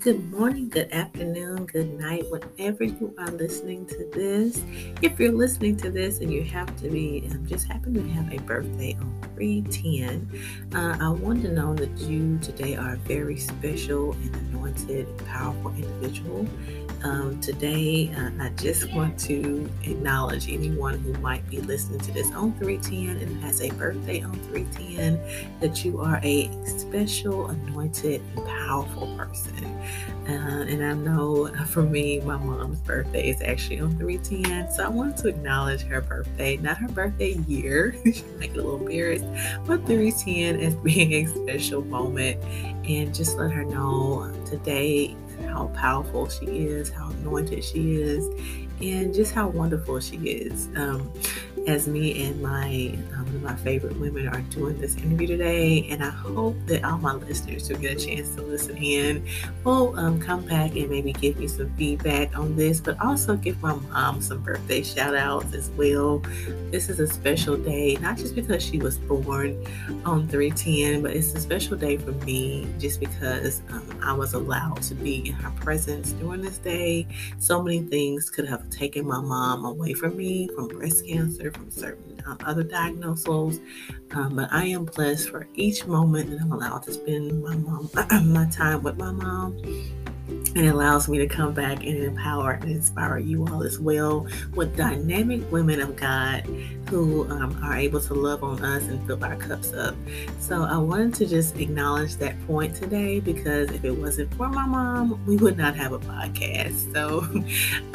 Good morning, good afternoon, good night, whenever you are listening to this. If you're listening to this and you have to be, um, just happen to have a birthday on 310, uh, I want to know that you today are a very special and anointed, powerful individual. Um, today, uh, I just want to acknowledge anyone who might be listening to this on 310 and has a birthday on 310 that you are a special, anointed, and powerful person. Uh, and I know for me, my mom's birthday is actually on 310. So I want to acknowledge her birthday, not her birthday year. she might get a little embarrassed, but 310 as being a special moment. And just let her know today how powerful she is, how anointed she is, and just how wonderful she is. Um, as me and my um, one of my favorite women are doing this interview today, and I hope that all my listeners who get a chance to listen in will um, come back and maybe give me some feedback on this, but also give my mom some birthday shout outs as well. This is a special day, not just because she was born on 310, but it's a special day for me just because um, I was allowed to be in her presence during this day. So many things could have taken my mom away from me, from breast cancer from certain um, other diagnoses. Um, but I am blessed for each moment that I'm allowed to spend my mom, my time with my mom and allows me to come back and empower and inspire you all as well with dynamic women of God who um, are able to love on us and fill our cups up. So I wanted to just acknowledge that point today because if it wasn't for my mom, we would not have a podcast. So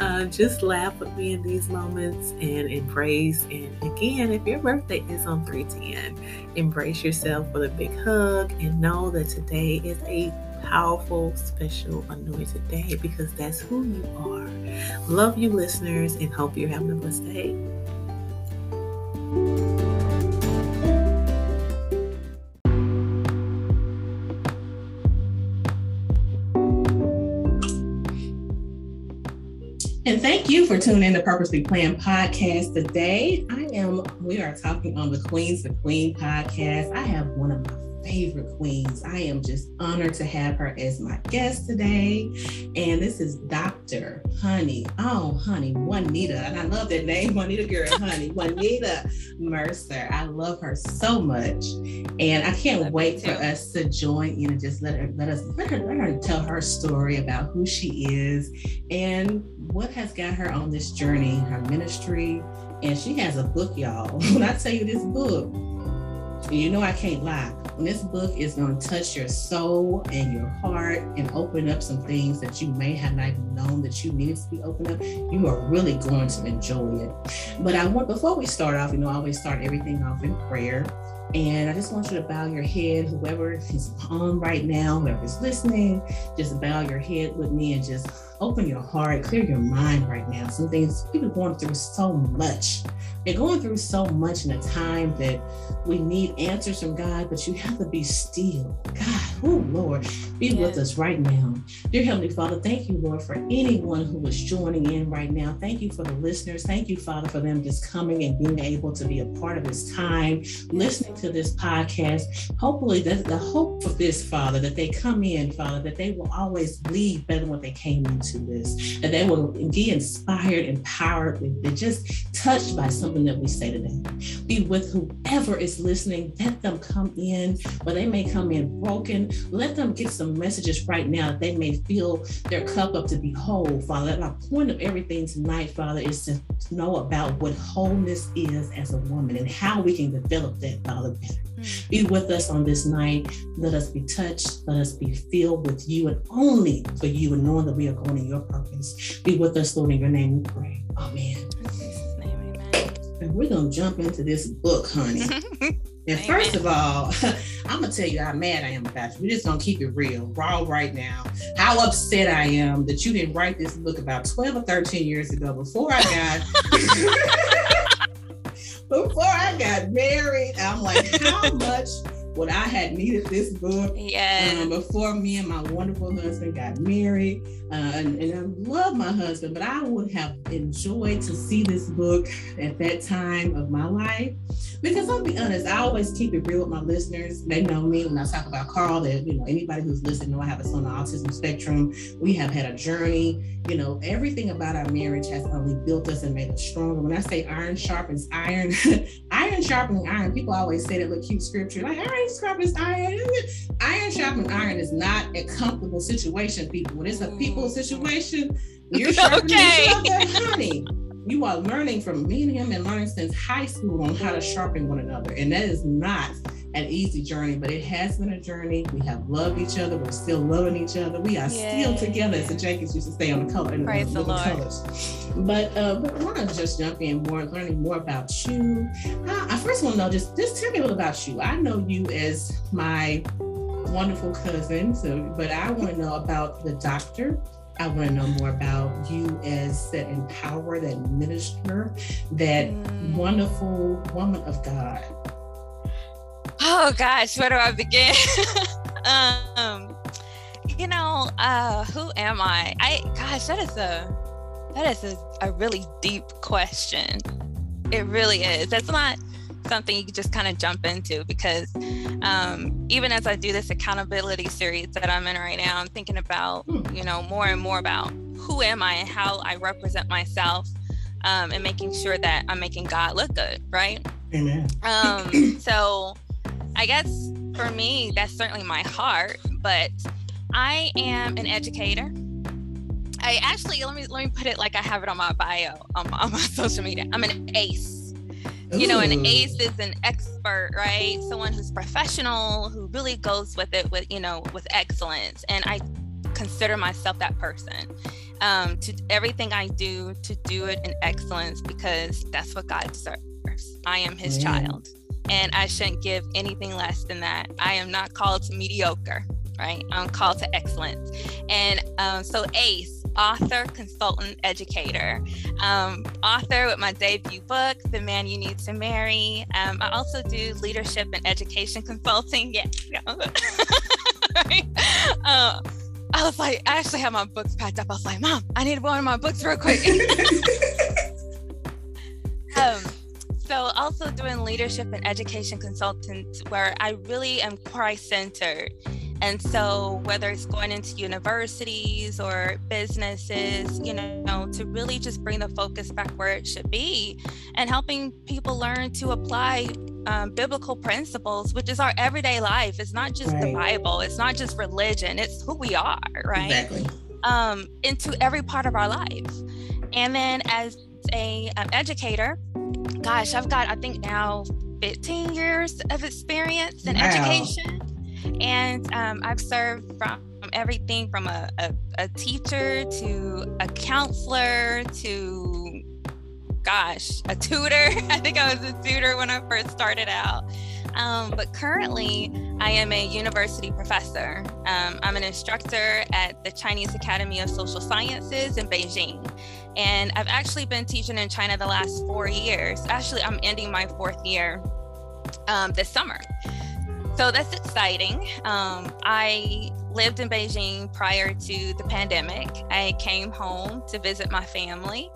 uh, just laugh with me in these moments and embrace. And again, if your birthday is on 310, embrace yourself with a big hug and know that today is a powerful, special, anointed day because that's who you are. Love you, listeners, and hope you're having a blessed day. And thank you for tuning in to Purposely Planned podcast today. I am, we are talking on the Queens the Queen podcast. I have one of my favorite queens. I am just honored to have her as my guest today. And this is Dr. Honey. Oh, honey, Wanita. And I love that name, Wanita girl, honey. Wanita Mercer. I love her so much. And I can't wait for us to join in and just let her let us let her let her tell her story about who she is and what has got her on this journey, her ministry. And she has a book, y'all. When I tell you this book, you know I can't lie When this book is going to touch your soul and your heart and open up some things that you may have not even known that you needed to be opened up. You are really going to enjoy it. But I want, before we start off, you know, I always start everything off in prayer. And I just want you to bow your head, whoever is on right now, whoever's listening, just bow your head with me and just open your heart, clear your mind right now. Some things people are going through so much. They're going through so much in a time that we need answers from God, but you have to be still. God, oh Lord, be with us right now. Dear Heavenly Father, thank you, Lord, for anyone who is joining in right now. Thank you for the listeners. Thank you, Father, for them just coming and being able to be a part of this time, listening to this podcast. Hopefully, that's the hope for this, Father, that they come in, Father, that they will always leave better than what they came into this, that they will be inspired, empowered, and just touched by something that we say today. Be with whoever is listening. Let them come in, or they may come in broken. Let them get some messages right now that they may fill their cup up to be whole, Father. My point of everything tonight, Father, is to know about what wholeness is as a woman and how we can develop that, Father, better. Mm. Be with us on this night. Let us be touched. Let us be filled with you and only for you and knowing that we are going in your purpose. Be with us, Lord, in your name we pray. Amen. And we're going to jump into this book, honey. And first of all, I'm gonna tell you how mad I am about you. We're just gonna keep it real, raw right now. How upset I am that you didn't write this book about 12 or 13 years ago before I got before I got married. I'm like, how much when I had needed this book. Yeah. Um, before me and my wonderful husband got married, uh, and, and, I love my husband, but I would have enjoyed to see this book at that time of my life. Because I'll be honest, I always keep it real with my listeners. They know me when I talk about Carl. That you know anybody who's listening know I have a son on the autism spectrum. We have had a journey. You know everything about our marriage has only built us and made us stronger. When I say iron sharpens iron, iron sharpening iron. People always say that with cute scripture, like iron sharpens iron. Iron sharpening iron is not a comfortable situation, people. When it's a people mm. situation, you're sharpening okay. each other, honey. You are learning from me and him and learning since high school on how to sharpen one another. And that is not an easy journey, but it has been a journey. We have loved each other. We're still loving each other. We are Yay. still together, as the Jenkins used to stay on the color Praise the, the Lord. colors. But uh, but I want to just jump in more, learning more about you. Uh, I first want to know just just tell me a little about you. I know you as my wonderful cousin, so but I want to know about the doctor I want to know more about you as that empower, that minister, that mm. wonderful woman of God. Oh gosh, where do I begin? um, you know, uh, who am I? I gosh, that is a that is a, a really deep question. It really is. That's not something you can just kind of jump into because um, even as I do this accountability series that I'm in right now, I'm thinking about, hmm. you know, more and more about who am I and how I represent myself um, and making sure that I'm making God look good, right? Amen. Um, so I guess for me, that's certainly my heart, but I am an educator. I actually let me let me put it like I have it on my bio on, on my social media. I'm an ACE you know, an ace is an expert, right? Someone who's professional, who really goes with it with, you know, with excellence. And I consider myself that person. Um, to everything I do, to do it in excellence because that's what God deserves. I am his child. And I shouldn't give anything less than that. I am not called to mediocre, right? I'm called to excellence. And um, so, ACE, author, consultant, educator. Um, author with my debut book, The Man You Need to Marry. Um, I also do leadership and education consulting. Yeah. uh, I was like, I actually have my books packed up. I was like, Mom, I need one of my books real quick. um, so also doing leadership and education consultants, where I really am Christ centered and so, whether it's going into universities or businesses, you know, to really just bring the focus back where it should be and helping people learn to apply um, biblical principles, which is our everyday life. It's not just right. the Bible, it's not just religion, it's who we are, right? Exactly. Um, into every part of our life. And then, as a um, educator, gosh, I've got, I think now 15 years of experience in wow. education and um, I've served from everything from a, a, a teacher to a counselor to gosh, a tutor. I think I was a tutor when I first started out. Um, but currently, I am a university professor. Um, I'm an instructor at the Chinese Academy of Social Sciences in Beijing. And I've actually been teaching in China the last four years. Actually, I'm ending my fourth year um, this summer. So that's exciting. Um, I lived in Beijing prior to the pandemic. I came home to visit my family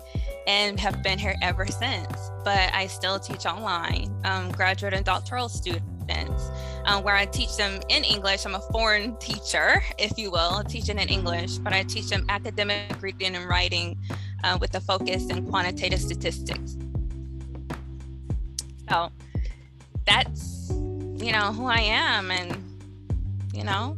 and have been here ever since. But I still teach online, um, graduate and doctoral students, um, where I teach them in English. I'm a foreign teacher, if you will, teaching in English, but I teach them academic reading and writing uh, with a focus in quantitative statistics. So that's you know, who I am and, you know.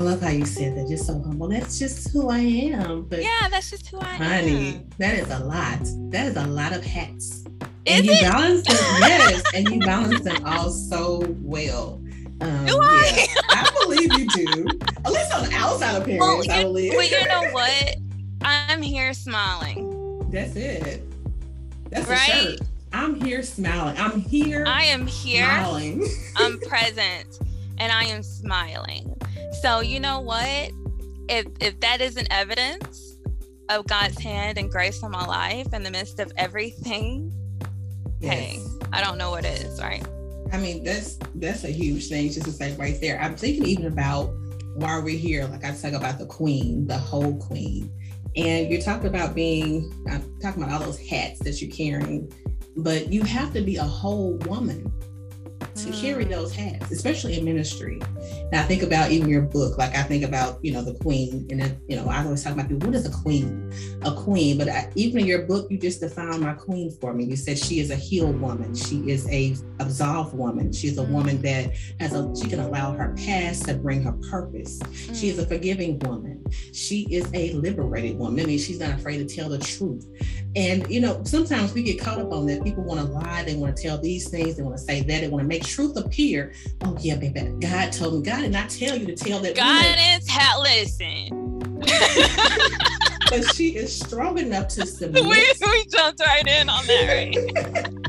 I love how you said that, just so humble. That's just who I am. But yeah, that's just who I honey, am. Honey, that is a lot. That is a lot of hats. Is and you it? balance them, yes, and you balance them all so well. Um, do I? Yeah, I believe you do. At least on the outside appearance, well, I believe. Well, you know what? I'm here smiling. That's it. That's right? I'm here smiling. I'm here. I am here. Smiling. I'm present and I am smiling. So, you know what? If, if that isn't evidence of God's hand and grace on my life in the midst of everything, yes. hey, I don't know what is, right? I mean, that's that's a huge thing just to say right there. I'm thinking even about why we're here. Like I talk about the queen, the whole queen. And you're talking about being, I'm talking about all those hats that you're carrying, but you have to be a whole woman to carry those hats, especially in ministry. And I think about even your book, like I think about, you know, the queen. And then, you know, I always talk about people, what is a queen? A queen. But I, even in your book, you just defined my queen for me. You said she is a healed woman. She is a absolved woman. She's a woman that has a, she can allow her past to bring her purpose. She is a mm. forgiving woman. She is a liberated woman. I mean, she's not afraid to tell the truth. And, you know, sometimes we get caught up on that. People want to lie. They want to tell these things. They want to say that. They want to make truth appear. Oh, yeah, baby. God told me. God did not tell you to tell that. God is hell. Listen. but she is strong enough to submit. We, we jumped right in on that, right?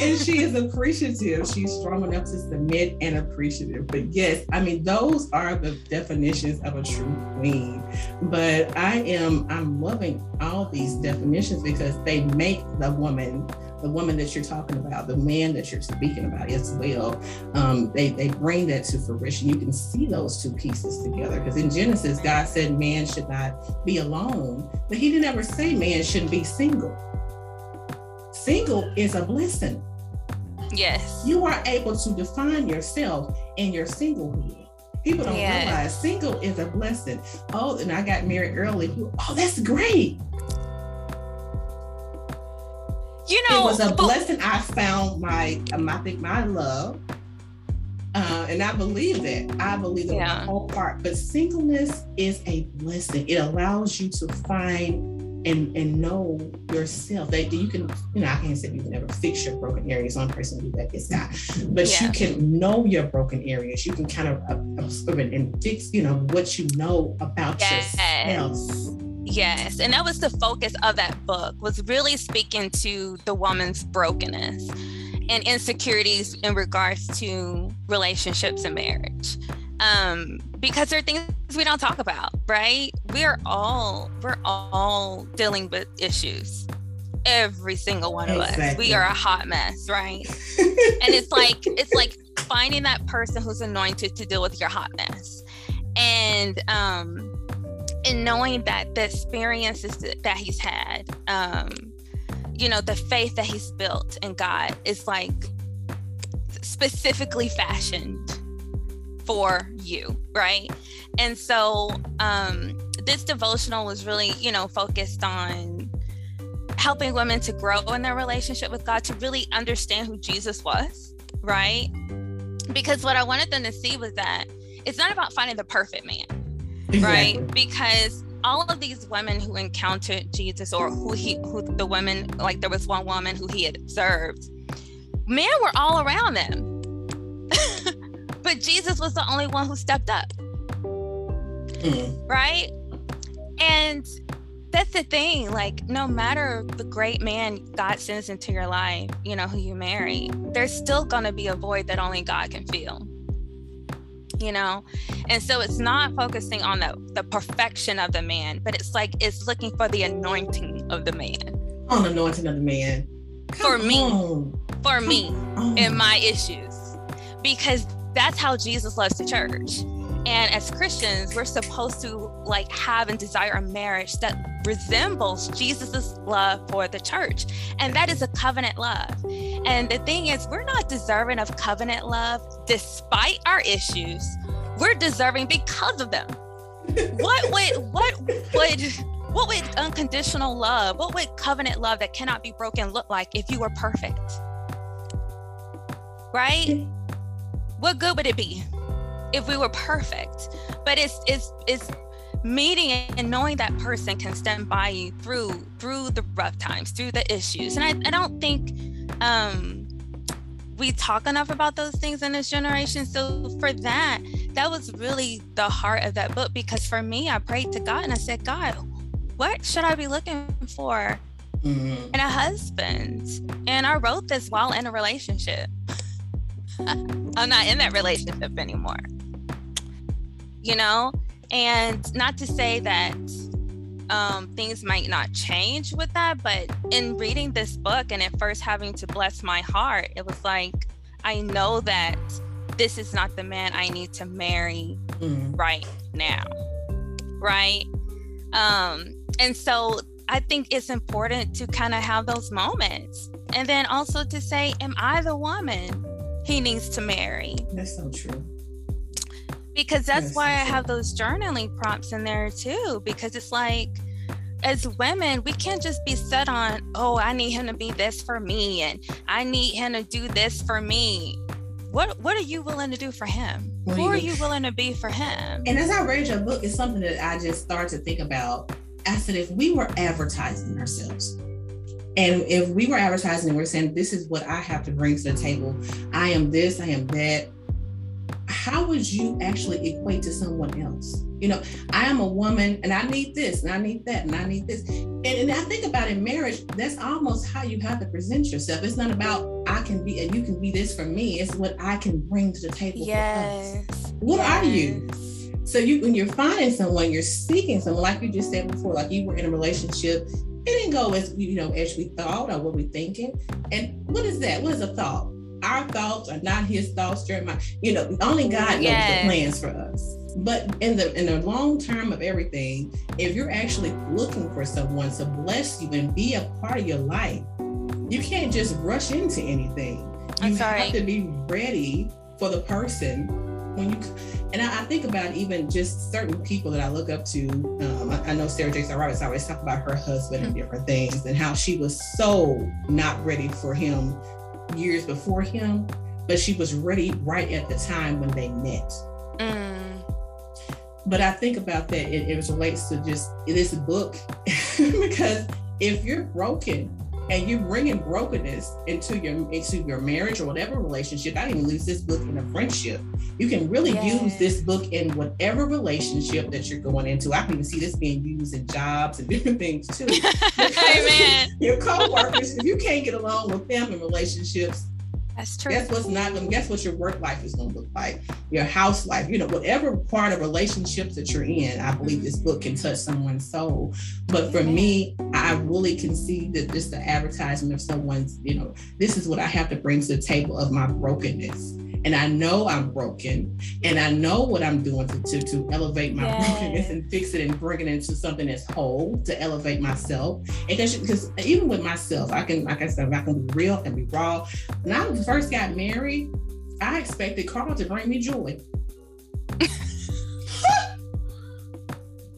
and she is appreciative. She's strong enough to submit and appreciative. But yes, I mean, those are the definitions of a true queen. But I am, I'm loving all these definitions because they make the woman the woman that you're talking about, the man that you're speaking about as well, um, they, they bring that to fruition. You can see those two pieces together because in Genesis, God said man should not be alone, but he didn't ever say man shouldn't be single. Single is a blessing. Yes. You are able to define yourself in your singlehood. People don't yes. realize single is a blessing. Oh, and I got married early. Oh, that's great. You know, it was a but- blessing. I found my, um, I think my love. Uh, and I believe that. I believe that yeah. whole heart. But singleness is a blessing. It allows you to find and and know yourself that you can you know i can't say you can never fix your broken areas. One person do that is God but yeah. you can know your broken areas. You can kind of observe and fix you know what you know about yes. yourself. Yes and that was the focus of that book was really speaking to the woman's brokenness and insecurities in regards to relationships and marriage um, because there are things we don't talk about, right? We're all we're all dealing with issues. Every single one of us. We are a hot mess, right? and it's like it's like finding that person who's anointed to deal with your hot mess. And um and knowing that the experiences that he's had, um, you know, the faith that he's built in God is like specifically fashioned for you, right? And so um, this devotional was really, you know, focused on helping women to grow in their relationship with God, to really understand who Jesus was, right? Because what I wanted them to see was that it's not about finding the perfect man, exactly. right? Because all of these women who encountered Jesus or who he who the women like there was one woman who he had observed men were all around them but Jesus was the only one who stepped up. Mm. Right? And that's the thing. Like, no matter the great man God sends into your life, you know, who you marry, there's still going to be a void that only God can fill. You know? And so it's not focusing on the, the perfection of the man, but it's like it's looking for the anointing of the man. On anointing of the man. Come for me. On. For me on. and my issues. Because that's how Jesus loves the church. And as Christians, we're supposed to like have and desire a marriage that resembles Jesus's love for the church. And that is a covenant love. And the thing is, we're not deserving of covenant love despite our issues. We're deserving because of them. what would what would what would unconditional love, what would covenant love that cannot be broken look like if you were perfect? Right? What good would it be if we were perfect? But it's it's it's meeting and knowing that person can stand by you through through the rough times, through the issues. And I, I don't think um we talk enough about those things in this generation. So for that, that was really the heart of that book because for me, I prayed to God and I said, God, what should I be looking for mm-hmm. in a husband? And I wrote this while in a relationship. I'm not in that relationship anymore. You know, and not to say that um, things might not change with that. But in reading this book and at first having to bless my heart, it was like, I know that this is not the man I need to marry mm. right now. Right. Um, and so I think it's important to kind of have those moments. And then also to say, Am I the woman he needs to marry? That's so true because that's why I have those journaling prompts in there too. Because it's like, as women, we can't just be set on, oh, I need him to be this for me, and I need him to do this for me. What What are you willing to do for him? Who are you willing to be for him? And as I read your book, it's something that I just started to think about. I said, if we were advertising ourselves, and if we were advertising and we're saying, this is what I have to bring to the table, I am this, I am that, how would you actually equate to someone else? You know, I am a woman and I need this and I need that and I need this. And, and I think about in marriage, that's almost how you have to present yourself. It's not about I can be and you can be this for me. It's what I can bring to the table. Yes. What yes. are you? So you when you're finding someone, you're seeking someone, like you just said before, like you were in a relationship. It didn't go as you know as we thought or what we're thinking. And what is that? What is a thought? our thoughts are not his thoughts, Jeremiah. You know, only God knows yes. the plans for us. But in the in the long term of everything, if you're actually looking for someone to bless you and be a part of your life, you can't just rush into anything. You have to be ready for the person when you and I, I, think about even just certain people that I look up to. Um, I, I, know Sarah Jakes Roberts always talk about her husband and mm-hmm. different things and how she was so not ready for him years before him, but she was ready right at the time when they met. Mm. But I think about that, it, it relates to just this book because if you're broken and you're bringing brokenness into your into your marriage or whatever relationship, I didn't use this book in a friendship. You can really yes. use this book in whatever relationship that you're going into. I can even see this being used in jobs and different things too. Amen. Your co-workers, if you can't get along with them in relationships, that's true. Guess what's not going to, guess what your work life is going to look like, your house life, you know, whatever part of relationships that you're in. I believe this book can touch someone's soul. But for me, I really can see that just the advertisement of someone's, you know, this is what I have to bring to the table of my brokenness and I know I'm broken and I know what I'm doing to, to, to elevate my yes. brokenness and fix it and bring it into something that's whole to elevate myself. And because even with myself, I can, like I said, I can be real and be raw. When I first got married, I expected Carl to bring me joy.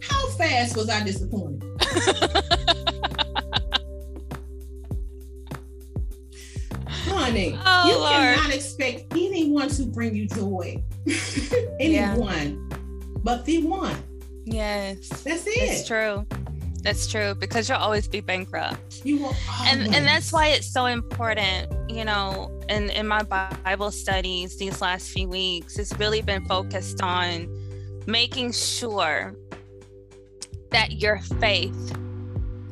How fast was I disappointed? honey. Oh, you Lord. cannot expect anyone to bring you joy. anyone yeah. but the one. Yes. That's it. It's true. That's true because you'll always be bankrupt. You will and and that's why it's so important, you know, in, in my Bible studies these last few weeks, it's really been focused on making sure that your faith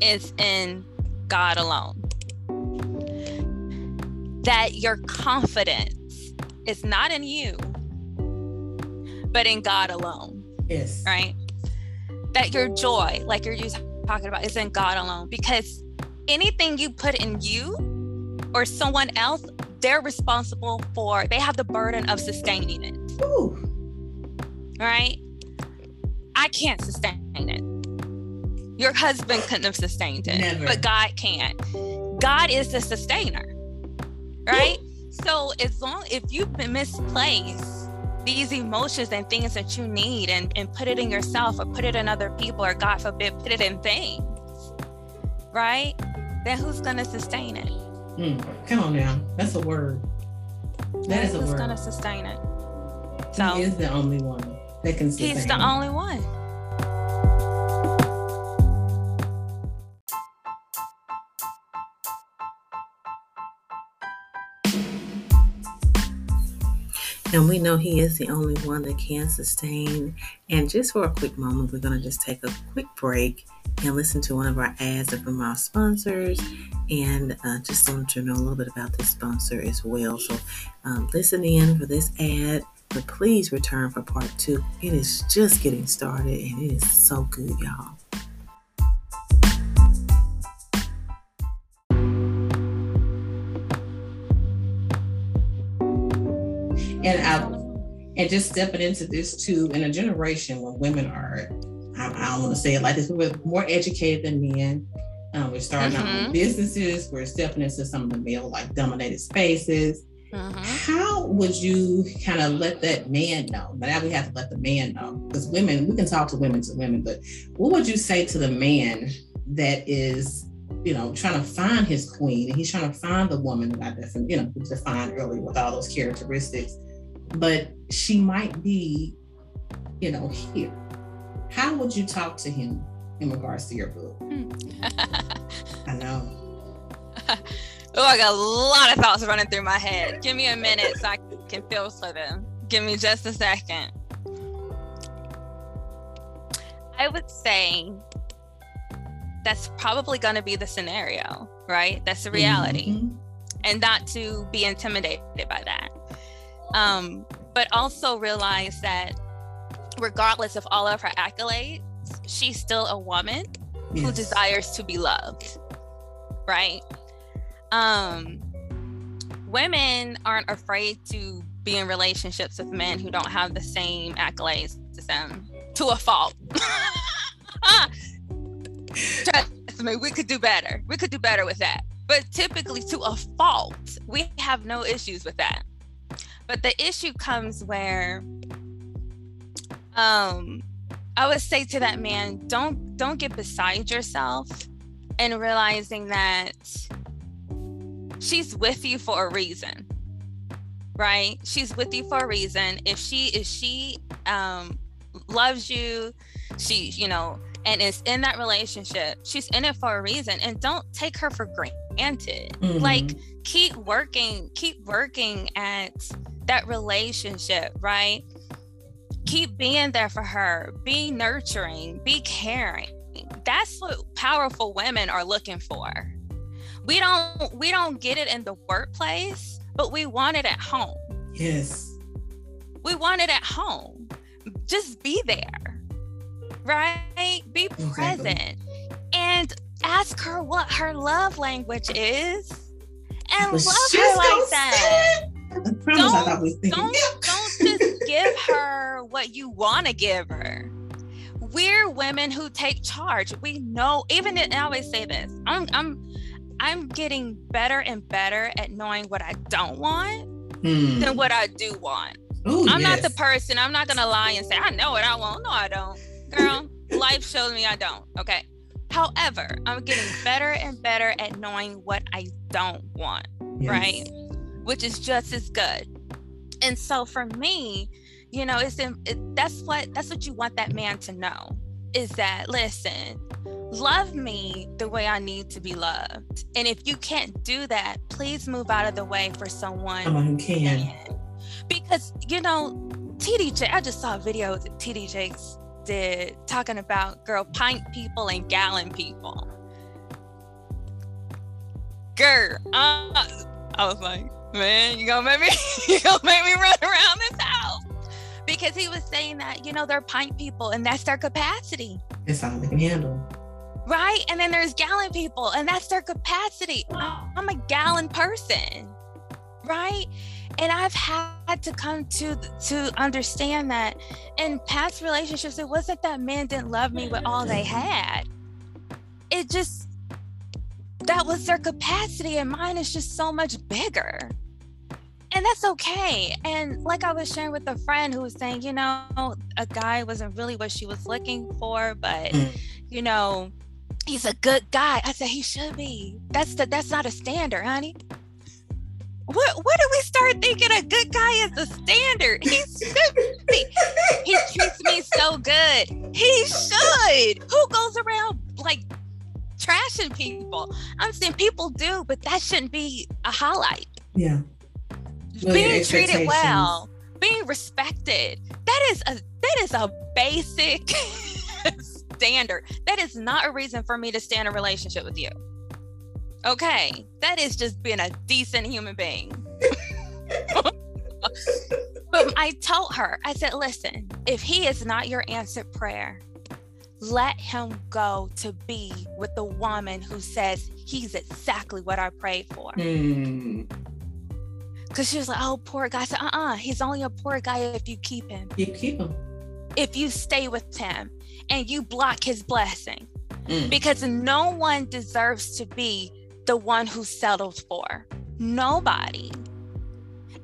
is in God alone that your confidence is not in you, but in God alone. Yes. Right? That your joy, like you're just talking about, is in God alone. Because anything you put in you or someone else, they're responsible for, they have the burden of sustaining it. Ooh. Right? I can't sustain it. Your husband couldn't have sustained it, Never. but God can. God is the sustainer right? so as long if you've misplaced these emotions and things that you need and, and put it in yourself or put it in other people or God forbid put it in things, right? Then who's gonna sustain it? Mm, come on now. That's a word. That is a who's word. gonna sustain it. So he is the only one that can sustain He's the it. only one. And we know He is the only one that can sustain. And just for a quick moment, we're going to just take a quick break and listen to one of our ads from our sponsors and uh, just want to know a little bit about this sponsor as well. So um, listen in for this ad, but please return for part two. It is just getting started and it is so good, y'all. And just stepping into this too in a generation when women are, I, I don't want to say it like this, we're more educated than men. Um, we're starting mm-hmm. our own businesses. We're stepping into some of the male like dominated spaces. Mm-hmm. How would you kind of let that man know? Now we have to let the man know because women, we can talk to women to women, but what would you say to the man that is, you know, trying to find his queen and he's trying to find the woman that I definitely, you know, defined earlier with all those characteristics, but she might be, you know, here. How would you talk to him in regards to your book? I know. Oh, I got a lot of thoughts running through my head. Give me a minute so I can filter them. Give me just a second. I would say that's probably going to be the scenario, right? That's the reality. Mm-hmm. And not to be intimidated by that. Um, but also realize that regardless of all of her accolades, she's still a woman yes. who desires to be loved, right? um women aren't afraid to be in relationships with men who don't have the same accolades as them to a fault. Trust me, we could do better. We could do better with that. But typically, to a fault, we have no issues with that. But the issue comes where, um, I would say to that man, don't don't get beside yourself, and realizing that she's with you for a reason right? She's with you for a reason. If she if she um loves you she you know and is in that relationship she's in it for a reason. And don't take her for granted. Mm-hmm. like keep working keep working at that relationship right? Keep being there for her. Be nurturing. Be caring. That's what powerful women are looking for. We don't we don't get it in the workplace but we want it at home. Yes. We want it at home. Just be there right? Be exactly. present and ask her what her love language is and but love her like that don't, don't, don't just give her what you want to give her we're women who take charge. We know, even I always say this. I'm, I'm I'm getting better and better at knowing what I don't want hmm. than what I do want. Ooh, I'm yes. not the person, I'm not gonna lie and say, I know what I want. No, I don't. Girl, life shows me I don't. Okay. However, I'm getting better and better at knowing what I don't want, yes. right? Which is just as good. And so for me, you know, it's in, it, that's what that's what you want that man to know is that listen, love me the way I need to be loved. And if you can't do that, please move out of the way for someone, someone who can. Because, you know, TDJ, I just saw a video that TD Jakes did talking about girl pint people and gallon people. Girl, uh, I was like, man, you gonna make me, you gonna make me run around this house because he was saying that you know they're pint people and that's their capacity. It's all they can handle right? And then there's gallon people, and that's their capacity. I'm a gallon person, right? And I've had to come to to understand that in past relationships, it wasn't that men didn't love me with all they had. It just that was their capacity, and mine is just so much bigger. And that's okay. And like I was sharing with a friend who was saying, you know, a guy wasn't really what she was looking for, but mm. you know, he's a good guy. I said he should be. That's the that's not a standard, honey. What what do we start thinking a good guy is a standard? He should be. He treats me so good. He should. Who goes around like trashing people? I'm saying people do, but that shouldn't be a highlight. Yeah. Being treated well, being respected. That is a that is a basic standard. That is not a reason for me to stay in a relationship with you. Okay, that is just being a decent human being. but I told her, I said, listen, if he is not your answered prayer, let him go to be with the woman who says he's exactly what I prayed for. Mm. Because she was like, oh, poor guy. I said, uh uh he's only a poor guy if you keep him. You keep him. If you stay with him and you block his blessing. Mm. Because no one deserves to be the one who settled for. Nobody.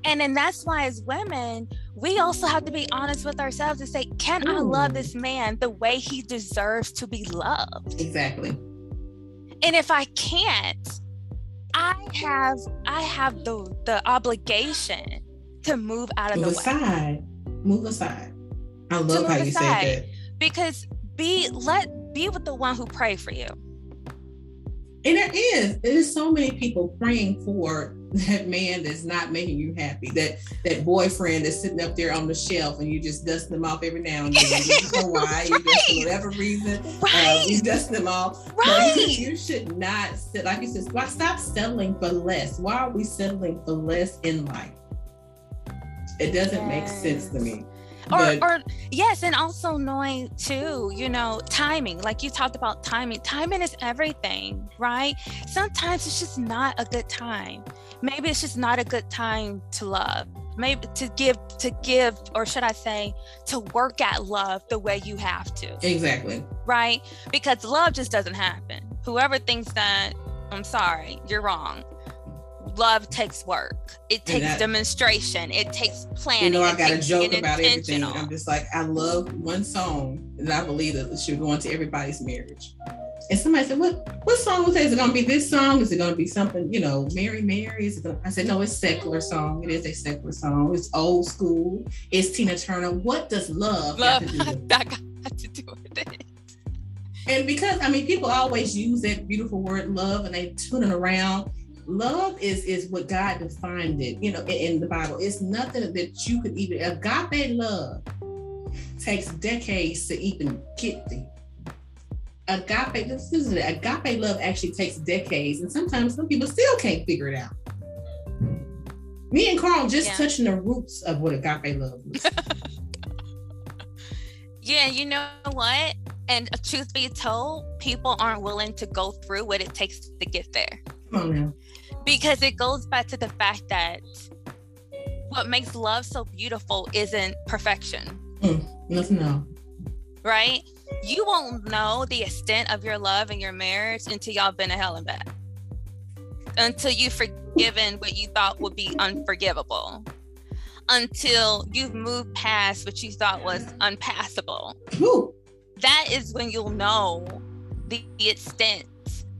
And then that's why, as women, we also have to be honest with ourselves and say, can Ooh. I love this man the way he deserves to be loved? Exactly. And if I can't, I have I have the the obligation to move out of move the aside. way. Move aside. I love how you aside. said that. Because be let be with the one who pray for you. And there is, there's so many people praying for that man that's not making you happy. That that boyfriend that's sitting up there on the shelf and you just dust them off every now and then. you know why. You just for whatever reason. Right. Uh, you dust them off. Right. You, you, should not sit like you said, why stop settling for less? Why are we settling for less in life? It doesn't yes. make sense to me or, or yes and also knowing too you know timing like you talked about timing timing is everything right? Sometimes it's just not a good time. Maybe it's just not a good time to love. Maybe to give to give or should i say to work at love the way you have to. Exactly. Right? Because love just doesn't happen. Whoever thinks that i'm sorry you're wrong love takes work. It takes that, demonstration. It takes planning. You know, I got a joke about everything. I'm just like, I love one song and I believe that it should go into everybody's marriage. And somebody said, "What what song was that? Is it going to be this song? Is it going to be something, you know, Mary Mary? Is it gonna, I said, "No, it's secular song. It is a secular song. It's old school. It's Tina Turner. What does love, love have to do with that got to do with it?" And because I mean, people always use that beautiful word "love" and they tune it around love is is what God defined it, you know, in, in, the Bible. It's nothing that you could even agape love takes decades to even get there. Agape, this is it. Agape love actually takes decades, and sometimes some people still can't figure it out. Me and Carl just yeah. touching the roots of what agape love is. yeah, you know what? And truth be told, people aren't willing to go through what it takes to get there. On because it goes back to the fact that what makes love so beautiful isn't perfection. Mm, no. Right? You won't know the extent of your love and your marriage until y'all been to hell and back. Until you've forgiven what you thought would be unforgivable. Until you've moved past what you thought was unpassable. Ooh. That is when you'll know the extent,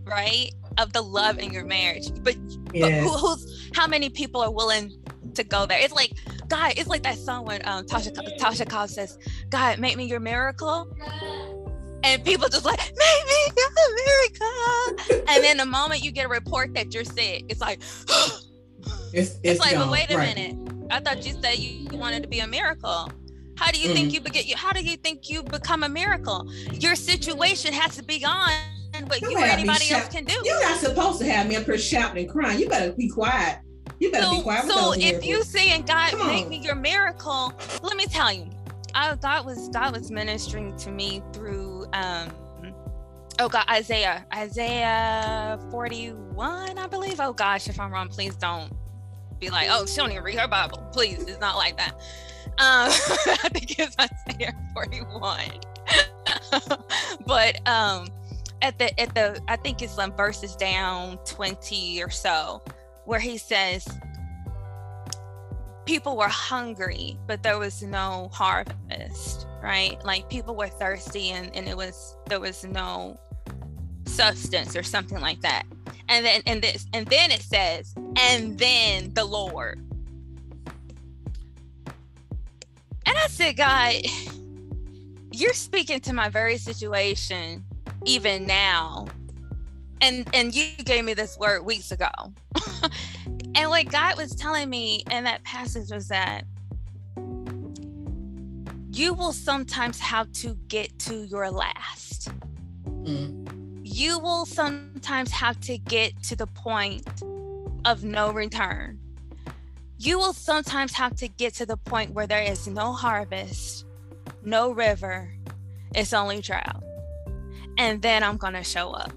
right? Of the love in your marriage. But, yes. but who, who's how many people are willing to go there? It's like God. It's like that song when um, Tasha Tasha Cobbs says, "God, make me your miracle." And people just like, make me your miracle. and then the moment you get a report that you're sick, it's like, it's, it's, it's, like, well, wait a right. minute. I thought you said you, wanted to be a miracle. How do you mm-hmm. think you begin? How do you think you become a miracle? Your situation has to be on what you, you or anybody else can do. You're not supposed to have me up here shouting and crying. You better be quiet. You better so, be quiet. So if you saying God Come make on. me your miracle, let me tell you, I, God was God was ministering to me through um oh God Isaiah Isaiah 41 I believe. Oh gosh, if I'm wrong, please don't be like, oh, she don't even read her Bible. Please, it's not like that. Um, I think it's Isaiah 41. but um, at the at the I think it's some verses down 20 or so where he says people were hungry but there was no harvest right? Like people were thirsty and, and it was there was no substance or something like that. And then and this and then it says and then the lord. And i said god you're speaking to my very situation even now. And and you gave me this word weeks ago. And what god was telling me in that passage was that you will sometimes have to get to your last. Mm. you will sometimes have to get to the point of no return. You will sometimes have to get to the point where there is no harvest no river it's only drought and then I'm going to show up.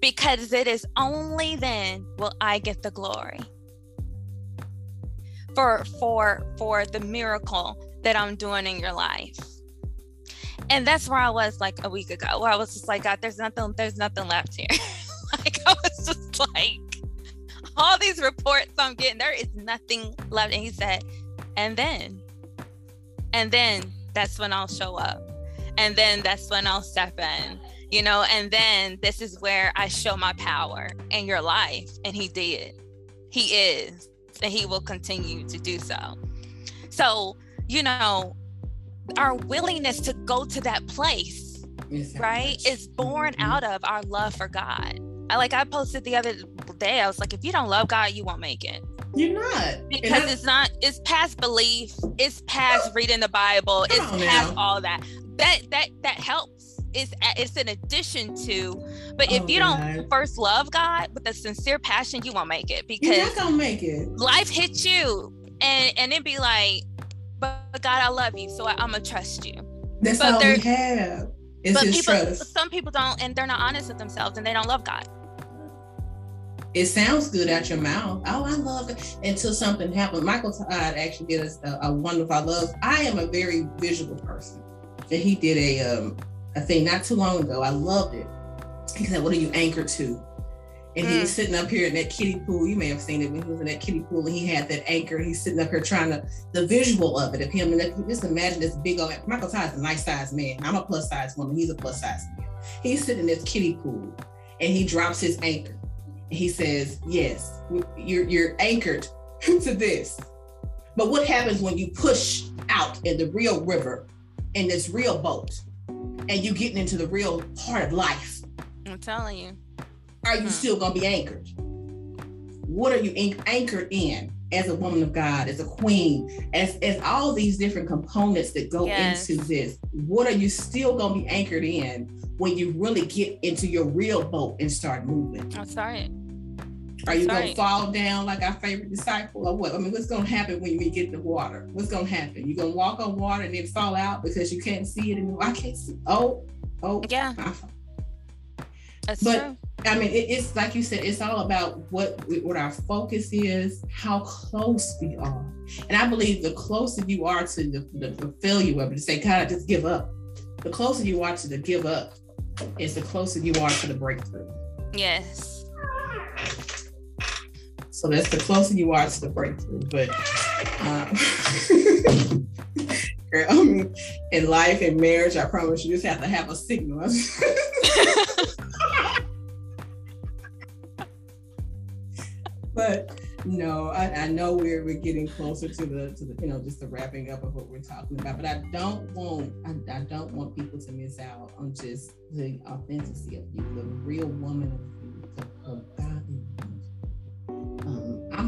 Because it is only then will I get the glory. for for for the miracle that I'm doing in your life. And that's where I was like a week ago, where I was just like, God, there's nothing, there's nothing left here. like I was just like, all these reports I'm getting, there is nothing left. And he said, and then, and then that's when I'll show up. And then that's when I'll step in, you know, and then this is where I show my power in your life. And he did. He is, and he will continue to do so. So, you know, our willingness to go to that place, right, is born mm-hmm. out of our love for God. I like I posted the other day, I was like, if you don't love God, you won't make it. You're not. Because it's not, it's past belief, it's past reading the Bible, it's past now. all that. That that that helps. It's it's an addition to, but if oh, you don't God. first love God with a sincere passion, you won't make it because gonna make it. Life hits you and and it be like, but God, I love you, so I, am gonna trust you. That's but all we have. Is but people, trust. some people don't, and they're not honest with themselves, and they don't love God. It sounds good out your mouth. Oh, I love it until something happens. Michael Todd actually did a, a wonderful. I love. I am a very visual person, and he did a um a thing not too long ago. I loved it. He said, "What are you anchored to?" and mm. he was mm. sitting up here in that kiddie pool. You may have seen it when he was in that kiddie pool and he had that anchor. He's sitting up here trying to the visual of it of him. And just imagine this big old Michael Todd is a nice sized man. I'm a plus size woman. He's a plus size man. He's sitting in this kiddie pool and he drops his anchor. He says, "Yes, you're you're anchored to this." But what happens when you push out in the real river in this real boat and you getting into the real part of life? I'm telling you are you hmm. still going to be anchored? What are you anchored in as a woman of God, as a queen, as, as all these different components that go yes. into this? What are you still going to be anchored in when you really get into your real boat and start moving? That's right. Are you going to fall down like our favorite disciple or what? I mean, what's going to happen when we get the water? What's going to happen? You're going to walk on water and then fall out because you can't see it anymore. I can't see. Oh, oh. Yeah. That's but true. I mean, it, it's like you said, it's all about what what our focus is, how close we are, and I believe the closer you are to the, the, the failure of it, to say, "God, I just give up." The closer you are to the give up, is the closer you are to the breakthrough. Yes. So that's the closer you are to the breakthrough. But um, I mean, in life and marriage, I promise you, just have to have a signal. but no, I, I, know we're we're getting closer to the to the you know just the wrapping up of what we're talking about. But I don't want I, I don't want people to miss out on just the authenticity of you, the real woman of you, the,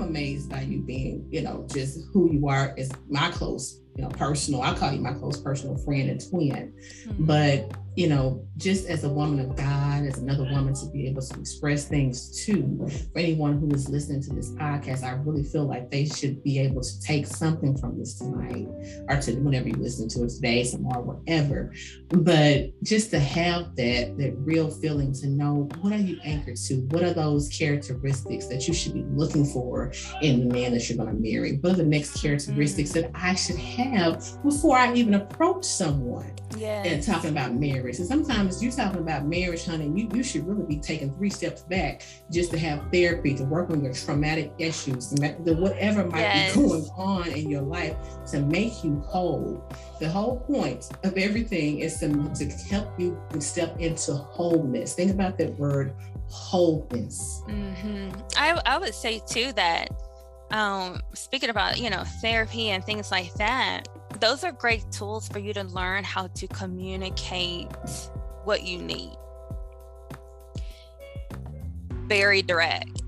I'm amazed by you being, you know, just who you are as my close, you know, personal. I call you my close personal friend and twin. Mm-hmm. But you know, just as a woman of God, as another woman to be able to express things too. For anyone who is listening to this podcast, I really feel like they should be able to take something from this tonight or to whenever you listen to it today, tomorrow, whatever. But just to have that that real feeling to know what are you anchored to? What are those characteristics that you should be looking for in the man that you're going to marry? What are the next characteristics that I should have before I even approach someone? Yeah. And talking about marriage. And sometimes you're talking about marriage, honey, you, you should really be taking three steps back just to have therapy to work on your traumatic issues, whatever might yes. be going on in your life to make you whole. The whole point of everything is to, to help you step into wholeness. Think about that word wholeness. Mm-hmm. I, I would say too that um, speaking about you know therapy and things like that those are great tools for you to learn how to communicate what you need. Very direct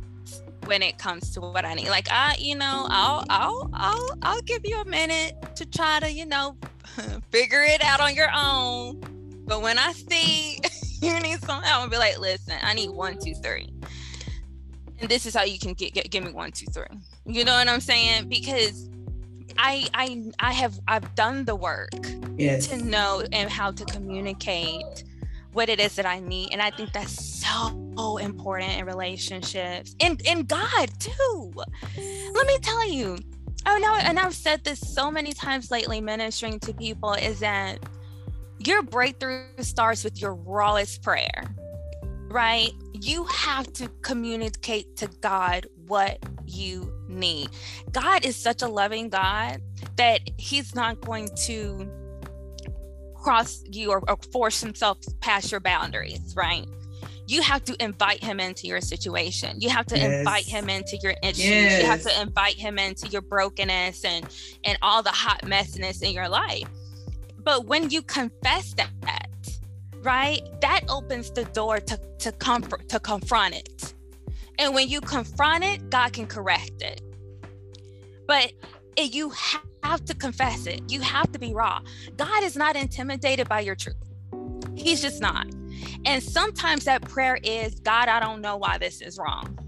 when it comes to what I need. Like I, you know, I'll I'll I'll I'll give you a minute to try to, you know, figure it out on your own. But when I see you need some help, I'll be like, listen, I need one, two, three. And this is how you can get, get give me one, two, three. You know what I'm saying? Because I I I have I've done the work yes. to know and how to communicate what it is that I need. And I think that's so important in relationships. And in God too. Let me tell you, Oh no, and I've said this so many times lately ministering to people is that your breakthrough starts with your rawest prayer. Right? You have to communicate to God what you need. God is such a loving God that he's not going to cross you or, or force himself past your boundaries, right? you have to invite him into your situation. You have to yes. invite him into your issues. Yes. You have to invite him into your brokenness and and all the hot messiness in your life. But when you confess that, right, that opens the door to to comfort to confront it. And when you confront it, God can correct it. But it, you have to confess it. You have to be raw. God is not intimidated by your truth. He's just not. And sometimes that prayer is God, I don't know why this is wrong.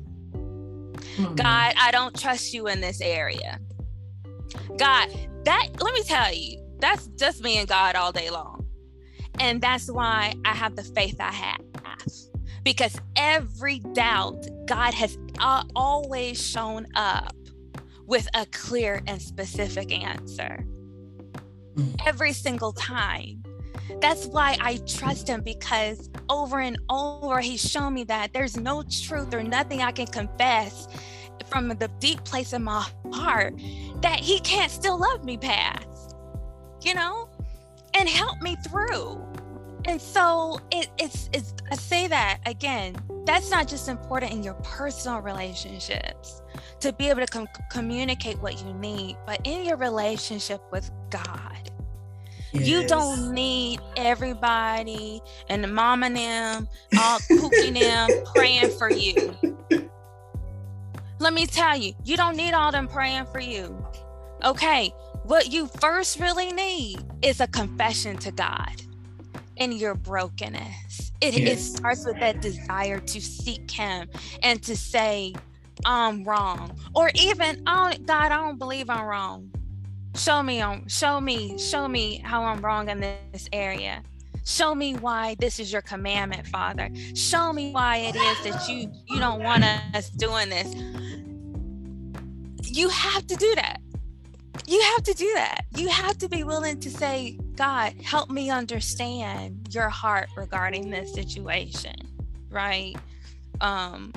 Mm-hmm. God, I don't trust you in this area. God, that, let me tell you, that's just me and God all day long. And that's why I have the faith I have. Because every doubt, God has always shown up with a clear and specific answer. Mm. Every single time. That's why I trust him because over and over he's shown me that there's no truth or nothing I can confess from the deep place in my heart that he can't still love me past, you know, and help me through. And so it, it's, it's, I say that again, that's not just important in your personal relationships to be able to com- communicate what you need, but in your relationship with God Yes. You don't need everybody and the mom and them all cooking them praying for you. Let me tell you, you don't need all them praying for you. Okay, what you first really need is a confession to God in your brokenness. It, yes. it starts with that desire to seek Him and to say, I'm wrong. Or even, oh, God, I don't believe I'm wrong show me on show me show me how i'm wrong in this area show me why this is your commandment father show me why it is that you you don't want us doing this you have to do that you have to do that you have to be willing to say god help me understand your heart regarding this situation right um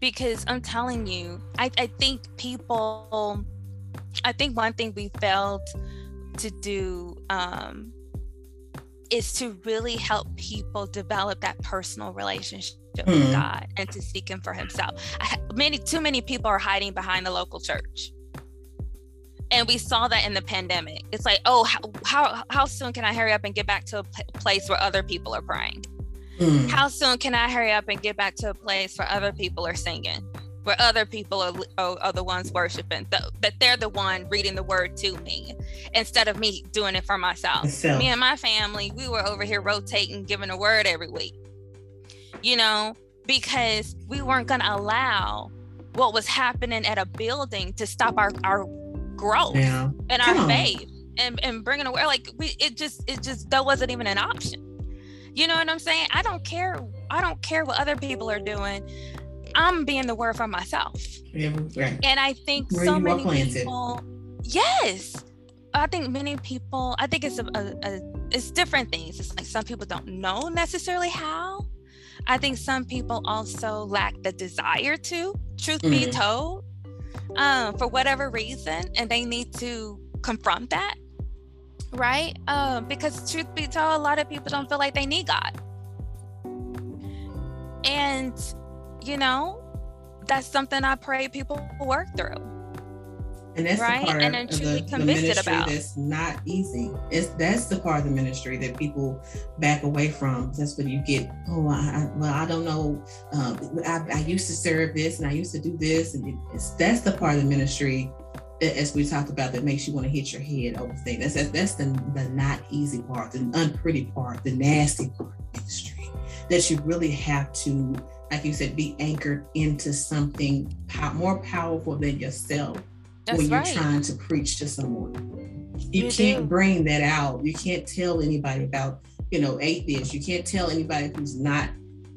because i'm telling you i, I think people I think one thing we failed to do um, is to really help people develop that personal relationship mm-hmm. with God and to seek Him for Himself. I, many too many people are hiding behind the local church, and we saw that in the pandemic. It's like, oh, how how, how soon can I hurry up and get back to a p- place where other people are praying? Mm. How soon can I hurry up and get back to a place where other people are singing? where other people are, are, are the ones worshiping, th- that they're the one reading the word to me instead of me doing it for myself. So. Me and my family, we were over here rotating, giving a word every week, you know, because we weren't going to allow what was happening at a building to stop our, our growth yeah. and our faith and, and bringing away like we it just it just that wasn't even an option you know what i'm saying i don't care i don't care what other people are doing I'm being the word for myself. Yeah, right. And I think Where so many people, yes, I think many people, I think it's a, a, a, it's different things. It's like some people don't know necessarily how. I think some people also lack the desire to, truth mm-hmm. be told, um, for whatever reason, and they need to confront that, right? Um, because truth be told, a lot of people don't feel like they need God. And you know, that's something I pray people work through. And that's right? the part and of the, the ministry about. that's not easy. It's that's the part of the ministry that people back away from. That's when you get, oh, I, well, I don't know. Um, I, I, used to serve this, and I used to do this, and it's, that's the part of the ministry, as we talked about, that makes you want to hit your head over things. That's that's, that's the the not easy part, the unpretty part, the nasty part of ministry that you really have to like you said, be anchored into something more powerful than yourself That's when you're right. trying to preach to someone. You, you can't do. bring that out. You can't tell anybody about, you know, atheists. You can't tell anybody who's not,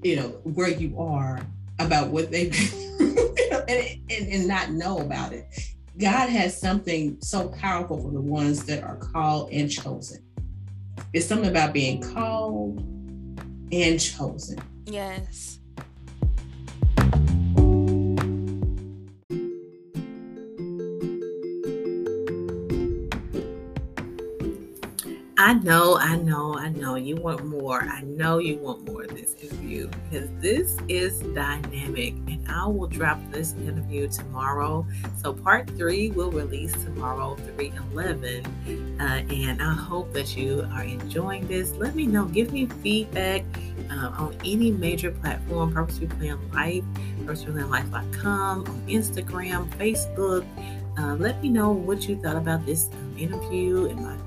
you know, where you are about what they've you know, and, and, and not know about it. God has something so powerful for the ones that are called and chosen. It's something about being called and chosen. Yes. I know, I know, I know you want more. I know you want more of this interview because this is dynamic and I will drop this interview tomorrow. So, part three will release tomorrow, 3 11. Uh, and I hope that you are enjoying this. Let me know, give me feedback uh, on any major platform, Purposefully Plan Life, purposefullyplanlife.com, on Instagram, Facebook. Uh, let me know what you thought about this um, interview and my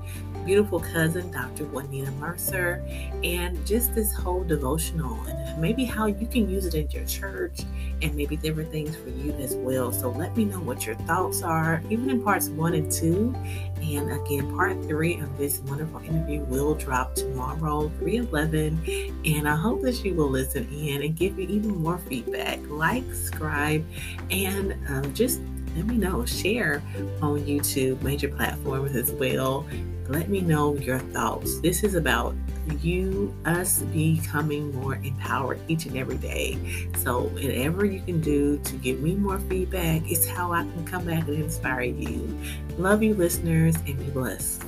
beautiful cousin, Dr. Wanita Mercer, and just this whole devotional and maybe how you can use it in your church and maybe different things for you as well. So let me know what your thoughts are, even in parts one and two. And again, part three of this wonderful interview will drop tomorrow, 311. And I hope that you will listen in and give me even more feedback. Like, subscribe, and um, just let me know. Share on YouTube, major platforms as well. Let me know your thoughts. This is about you, us becoming more empowered each and every day. So, whatever you can do to give me more feedback is how I can come back and inspire you. Love you, listeners, and be blessed.